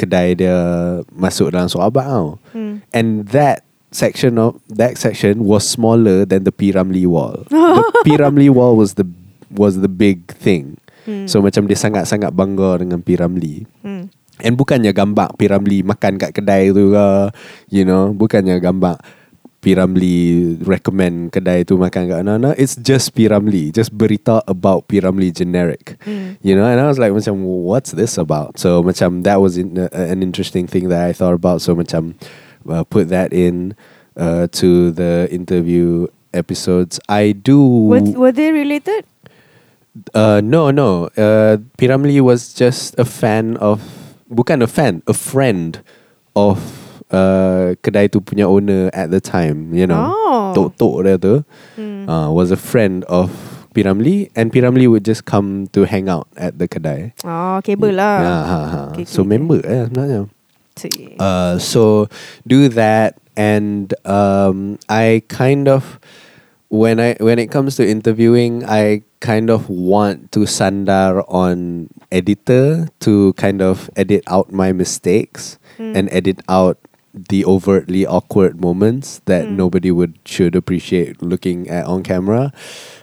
kedai dia masuk dalam Sarawak tau. Hmm. And that section of that section was smaller than the P. Ramlee wall. the P. Ramlee wall was the was the big thing. Hmm. So macam dia sangat-sangat bangga dengan P. Ramlee. Hmm. And bukannya gambar P. Ramlee makan kat kedai tu ke You know Bukannya gambar P. Ramlee recommend kedai tu makan kat It's just P. Ramlee Just berita about P. Ramlee generic Hmm. You know And I was like macam What's this about So macam That was in, uh, an interesting thing That I thought about So macam uh, Put that in uh, To the interview episodes I do Were, were they related? Uh, no, no. Uh, P. Ramlee was just a fan of, bukan a fan, a friend of uh, kedai tu punya owner at the time. You know, Oh. Tok Tok dia tu Hmm. uh, was a friend of P. Ramlee, and P. Ramlee would just come to hang out at the kedai. Oh, cable lah. Yeah, ha, ha. Okay, so okay, member eh sebenarnya. Uh, so do that, and um, I kind of when I when it comes to interviewing, I kind of want to sandar on editor to kind of edit out my mistakes Hmm. and edit out the overtly awkward moments that Mm. nobody would should appreciate looking at on camera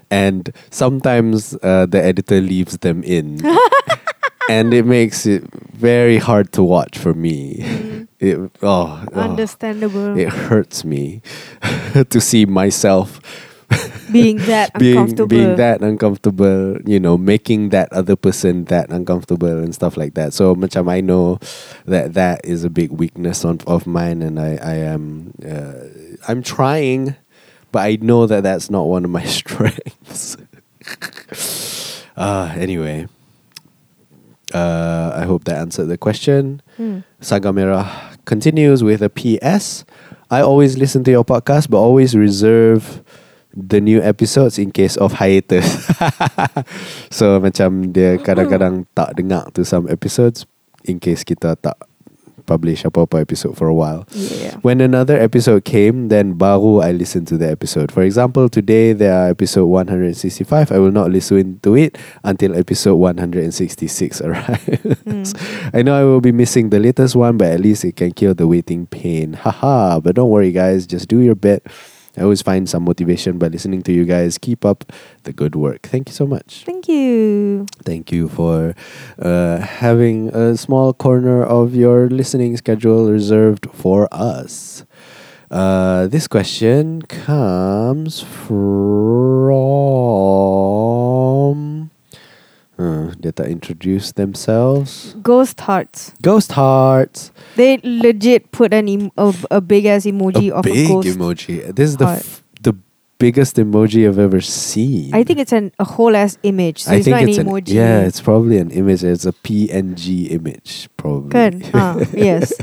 and sometimes uh, the editor leaves them in and it makes it very hard to watch for me Mm. it oh, oh, Understandable. it hurts me to see myself being that uncomfortable. being that uncomfortable, you know, making that other person that uncomfortable and stuff like that. So macam I know that that is a big weakness on, of mine, and I I am uh, I'm trying, but I know that that's not one of my strengths. uh, anyway, uh, I hope that answered the question. Saga Merah continues with a PS. I always listen to your podcast, but always reserve the new episodes in case of hiatus. so macam dia kadang-kadang tak dengar to some episodes in case kita tak publish apa-apa episode for a while. Yeah. When another episode came, then baru I listen to the episode. For example, today there are episode 165. I will not listen to it until episode 166 arrives. Mm. I know I will be missing the latest one, but at least it can kill the waiting pain. Haha, but don't worry, guys. Just do your bit. I always find some motivation by listening to you guys. Keep up the good work. Thank you so much. Thank you. Thank you for uh, having a small corner of your listening schedule reserved for us. Uh, this question comes from. Uh, dia tak introduce themselves. Ghost hearts. Ghost hearts. They legit put an em- of a big ass emoji a of big a ghost. emoji. This is the heart. f- the biggest emoji I've ever seen. I think it's an a whole ass image. So I it's think not it's an an yeah, it's probably an image. It's a PNG image, probably. Kan? Ah, yes.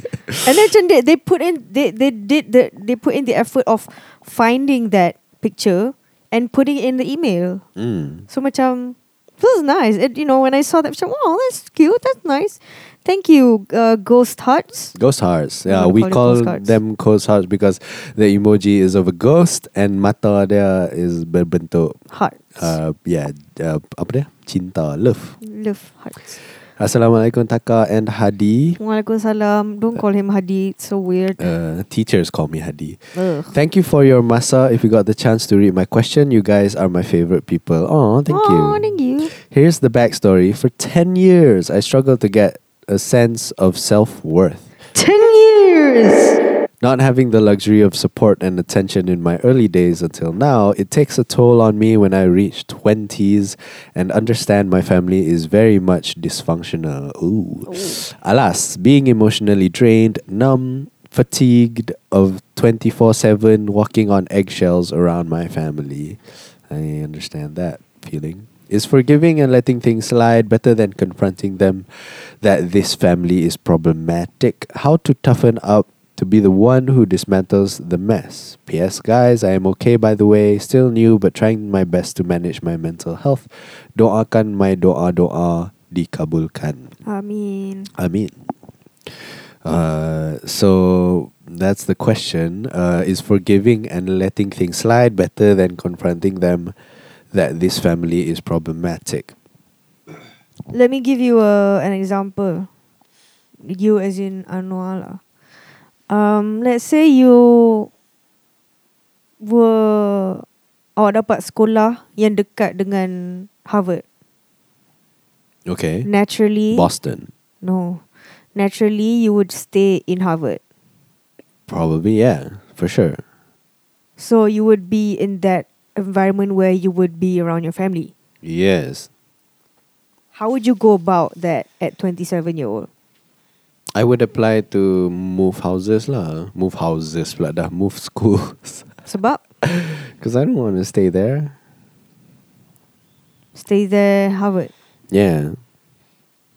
And then they, they put in they they did the they put in the effort of finding that picture and putting it in the email. Mm. So macam is nice. It, you know, when I saw that, macam, wow, that's cute. That's nice. Thank you, uh, Ghost Hearts. Ghost hearts. Yeah, we call call it them ghost hearts because the emoji is of a ghost and mata dia is berbentuk Hearts. uh, yeah, uh, apa dia? Cinta, love. Love hearts. Assalamualaikum Taka and Hadi. Waalaikumsalam. Don't call him Hadi. It's so weird. Uh, teachers call me Hadi. Ugh. Thank you for your masa. If you got the chance to read my question, you guys are my favorite people. Oh, thank Aw, you. thank you. Here's the backstory. For 10 years, I struggled to get a sense of self worth. Ten years. Not having the luxury of support and attention in my early days until now, it takes a toll on me when I reach 20s and understand my family is very much dysfunctional. Ooh. Alas, being emotionally drained, numb, fatigued of 24 7 walking on eggshells around my family. I understand that feeling. Is forgiving and letting things slide better than confronting them that this family is problematic? How to toughen up to be the one who dismantles the mess? P.S. Guys, I am okay by the way, still new but trying my best to manage my mental health. Doakan my doa-doa dikabulkan. Amin. Amin. Uh, so that's the question. Uh, is forgiving and letting things slide better than confronting them that this family is problematic? Let me give you a, an example. You as in Anwar lah. Um, let's say you were awak dapat sekolah yang dekat dengan Harvard. Okay. Naturally, Boston. no, naturally you would stay in Harvard. Probably, yeah, for sure. So you would be in that environment where you would be around your family. Yes. How would you go about that at 27 year old? I would apply to move houses lah. Move houses pula dah. Move schools. Sebab Because I don't want to stay there. stay there Harvard Yeah.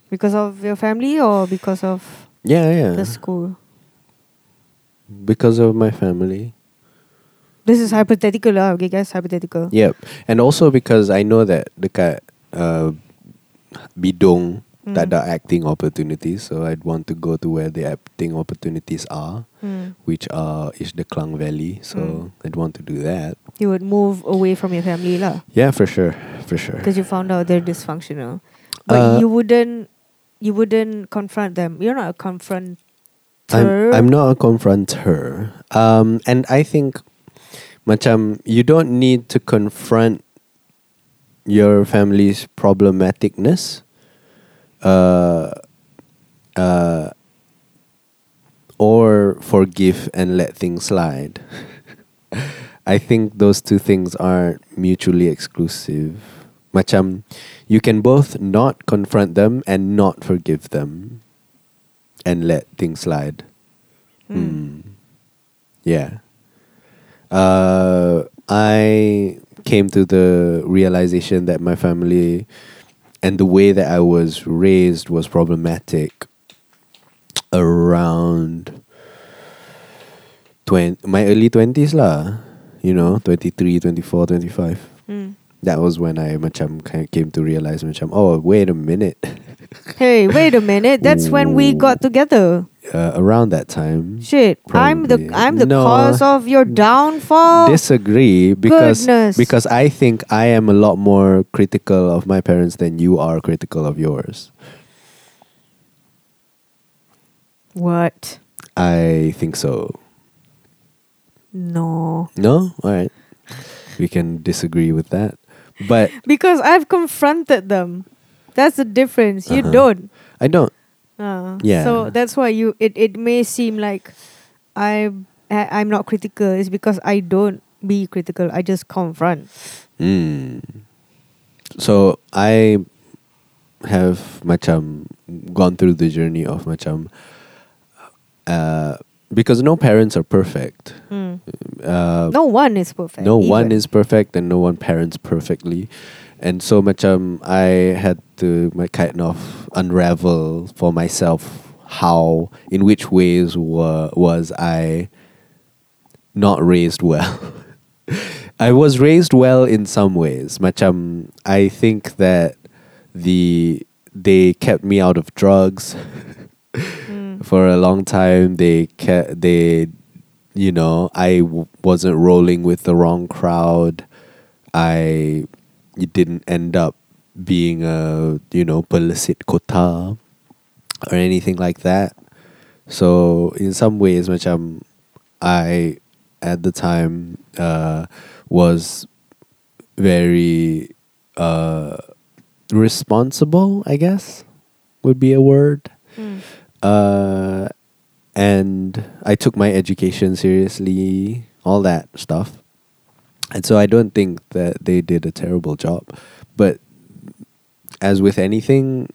because of your family or because of Yeah, yeah. the school. Because of my family. This is hypothetical lah. Okay, guys, hypothetical. Yep. And also because I know that dekat uh, Bidong Hmm. tak ada acting opportunities, so I'd want to go to where the acting opportunities are, Hmm. which are is the Klang Valley. So Mm. I'd want to do that. You would move away from your family lah, Yeah, for sure, for sure. because you found out they're dysfunctional. But Uh, you wouldn't, you wouldn't confront them. You're not a confronter. I'm, I'm not a confronter. Um, and I think, macam, you don't need to confront your family's problematicness. Uh, uh, or forgive and let things slide. I think those two things aren't mutually exclusive. Macam, you can both not confront them and not forgive them and let things slide. Hmm. Hmm. Yeah. Uh, I came to the realization that my family and the way that I was raised was problematic around 20, my early 20s lah. You know, 23, 24, 25. Hmm. That was when I macam kind of came to realize macam, oh, wait a minute. Hey, wait a minute. That's when we got together. Uh, around that time, Shit, I'm the I'm the No. cause of your downfall. disagree because goodness. because I think I am a lot more critical of my parents than you are critical of yours. what? I think so. No, No, all right, we can disagree with that, but because I've confronted them. That's the difference. You Uh-huh. don't. I don't. Uh, Yeah. So that's why you. It it may seem like I'm I- I'm not critical. It's because I don't be critical. I just confront. Mm. So I have macam gone through the journey of macam uh, because no parents are perfect. Mm. Uh, No one is perfect. no one is perfect and no one parents perfectly and so macam I had to my kind of unravel for myself how in which ways were was I not raised well I was raised well in some ways macam I think that the they kept me out of drugs For a long time they kept they you know i w- wasn't rolling with the wrong crowd. I didn't end up being a you know pelicit kota or anything like that. So in some ways macam i at the time uh, was very uh, responsible i guess would be a word. Mm. Uh, and I took my education seriously, all that stuff. And so I don't think that they did a terrible job. But as with anything,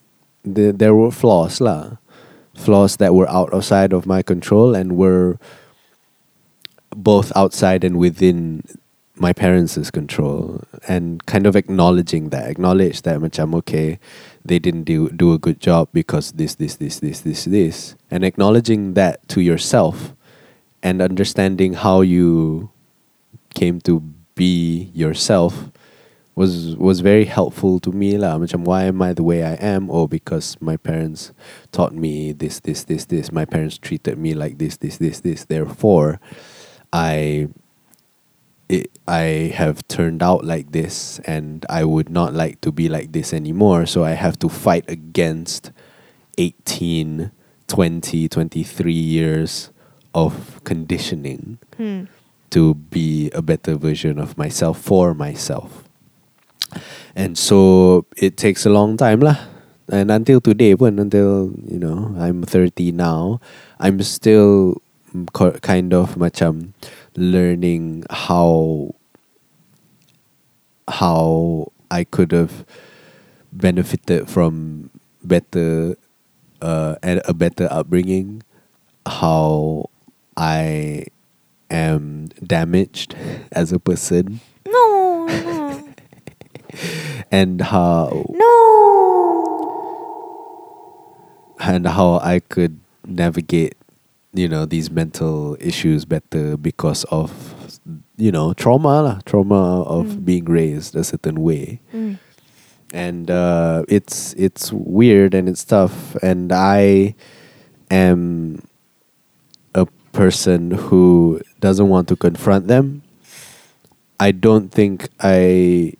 the, there were flaws, lah. Flaws that were out outside of my control and were both outside and within my parents' control. And kind of acknowledging that, acknowledge that, macam, okay, they didn't do, do a good job because this, this, this, this, this, this. And acknowledging that to yourself and understanding how you came to be yourself was was very helpful to me lah. Why am I the way I am? Oh, because my parents taught me this, this, this, this. My parents treated me like this, this, this, this. Therefore, I it, I have turned out like this and I would not like to be like this anymore. So I have to fight against 18, 20, 23 years of conditioning Hmm. to be a better version of myself for myself. And so it takes a long time lah. And until today pun, until, you know, I'm 30 now, I'm still kind of macam learning how how I could have benefited from better uh, and a better upbringing, how I am damaged as a person, No, no, and how no. and how I could navigate, you know, these mental issues better because of you know trauma lah, trauma of Mm. being raised a certain way. Mm. and uh, it's it's weird and it's tough. And i am a person who doesn't want to confront them. I don't think i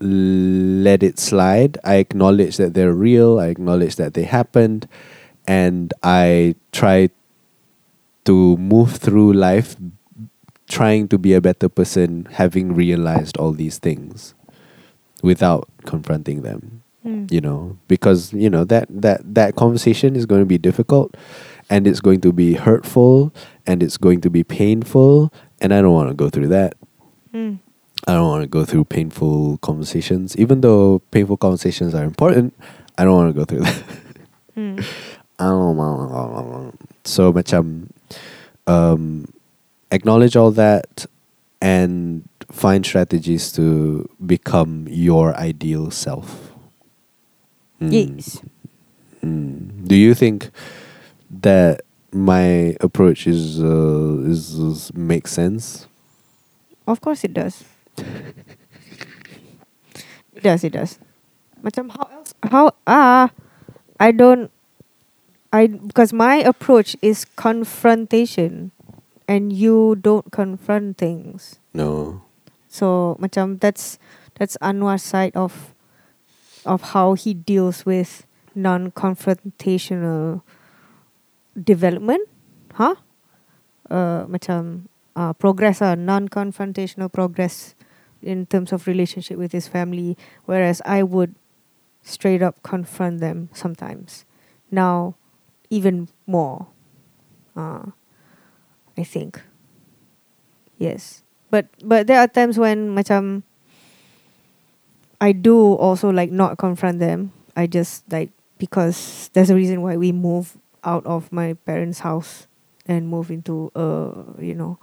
let it slide. I acknowledge that they're real. I acknowledge that they happened. And i try to move through life trying to be a better person having realized all these things without confronting them Mm. you know because you know that that that conversation is going to be difficult and it's going to be hurtful and it's going to be painful and i don't want to go through that Mm. i don't want to go through painful conversations even though painful conversations are important i don't want to go through that Mm. I don't know. so macam um, acknowledge all that and find strategies to become your ideal self. Mm. Yes. Mm. Do you think that my approach is uh, is, is makes sense? Of course it does. it does, it does. Macam how else how ah I don't I because my approach is confrontation and you don't confront things. No. So macam that's that's Anwar's side of of how he deals with non-confrontational development. Huh? Uh, macam uh, progress uh, non-confrontational progress in terms of relationship with his family whereas I would straight up confront them sometimes. Now even more. Uh, I think. Yes. But but there are times when macam I do also like not confront them. I just like because there's a reason why we move out of my parents' house and move into a you know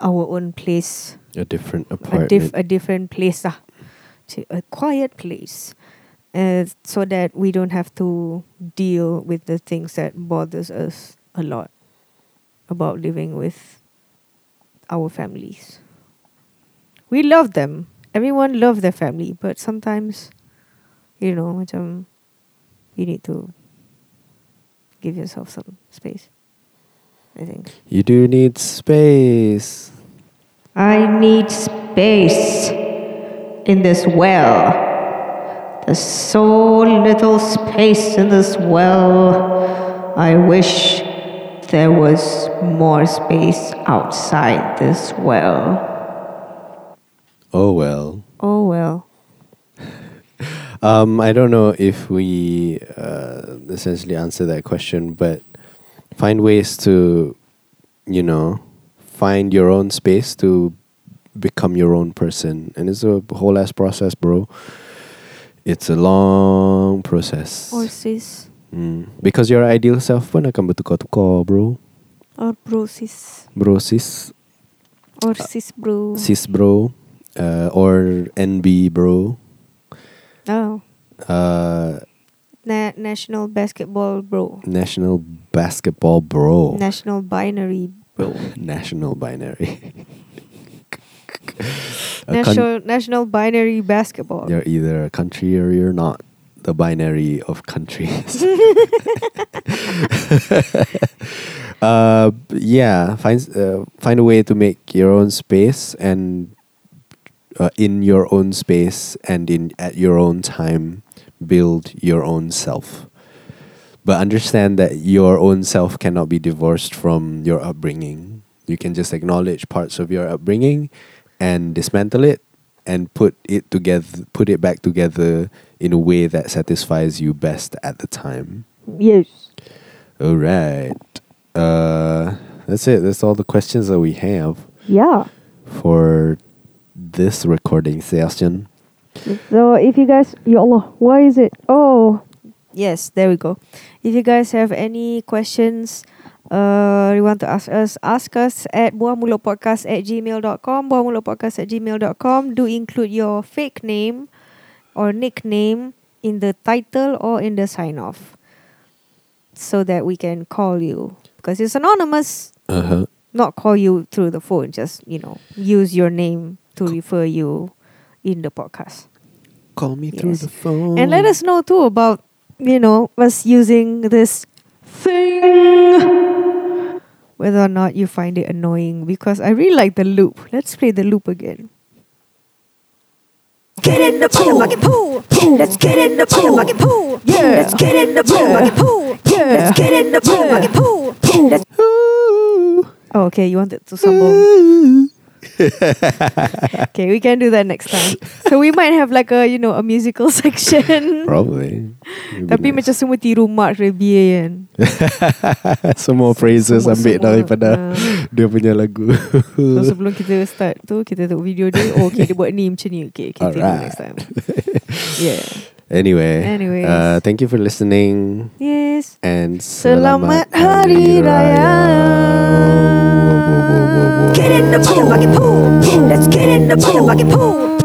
our own place, A different a apartment. diff a different place ah, a quiet place, uh, so that we don't have to deal with the things that bothers us a lot about living with our families. We love them. Everyone love their family, but sometimes, you know, macam you need to give yourself some space. I think. you do need space. I need space in this well. There's so little space in this well. I wish there was more space outside this well. Oh well. Oh well. Um, I don't know if we uh, essentially answer that question, but find ways to, you know, find your own space to become your own person, and it's a whole ass process, bro. It's a long process. Or sis. Mm. Because your ideal self pun akan bertukar-tukar, bro. Or bro sis. Bro, sis, Or sis bro. sis, bro, uh, or NB, bro. Oh. Uh, Na- national basketball bro. national basketball, bro. National binary bro. national binary. National national binary basketball. you're either a country or you're not. The binary of countries. uh, yeah, find uh, find a way to make your own space and uh, in your own space and in at your own time build your own self. But understand that your own self cannot be divorced from your upbringing. You can just acknowledge parts of your upbringing and dismantle it and put it together put it back together in a way that satisfies you best at the time. Yes. All right. Uh that's it. That's all the questions that we have Yeah. for this recording session. So if you guys, Ya Allah, why is it? Oh, yes, there we go. If you guys have any questions, uh, you want to ask us, ask us at buahmulutpodcast at gmail.com, buahmulutpodcast at gmail.com. Do include your fake name or nickname in the title or in the sign off so that we can call you because it's anonymous. Uh-huh. not call you through the phone. Just you know, use your name to refer you in the podcast. Call me through the phone. And let us know too about, you know, us using this thing. Whether or not you find it annoying because I really like the loop. Let's play the loop again. Get in the pool, bucket pool. Let's get in the pool, bucket pool. Yeah. Let's get in the pool, bucket pool. Yeah. Let's get in the pool, bucket pool. Let's Ooh. Oh, okay. You wanted to sambung. Okay, we can do that next time. So we might have like a, you know, a musical section. Probably. Tapi nice. macam semua tiru Mark Rebier kan. Semua phrases Semua- ambil semua, daripada ah. dia punya lagu. So sebelum kita start tu Kita tengok video dia Oh okay dia buat ni macam ni Okay kita tengok Alright. next time Yeah anyway, Anyways. uh, thank you for listening Yes and Selamat selamat, Hari Raya. get in the pool, bucket pool. Let's get in the pool, pool.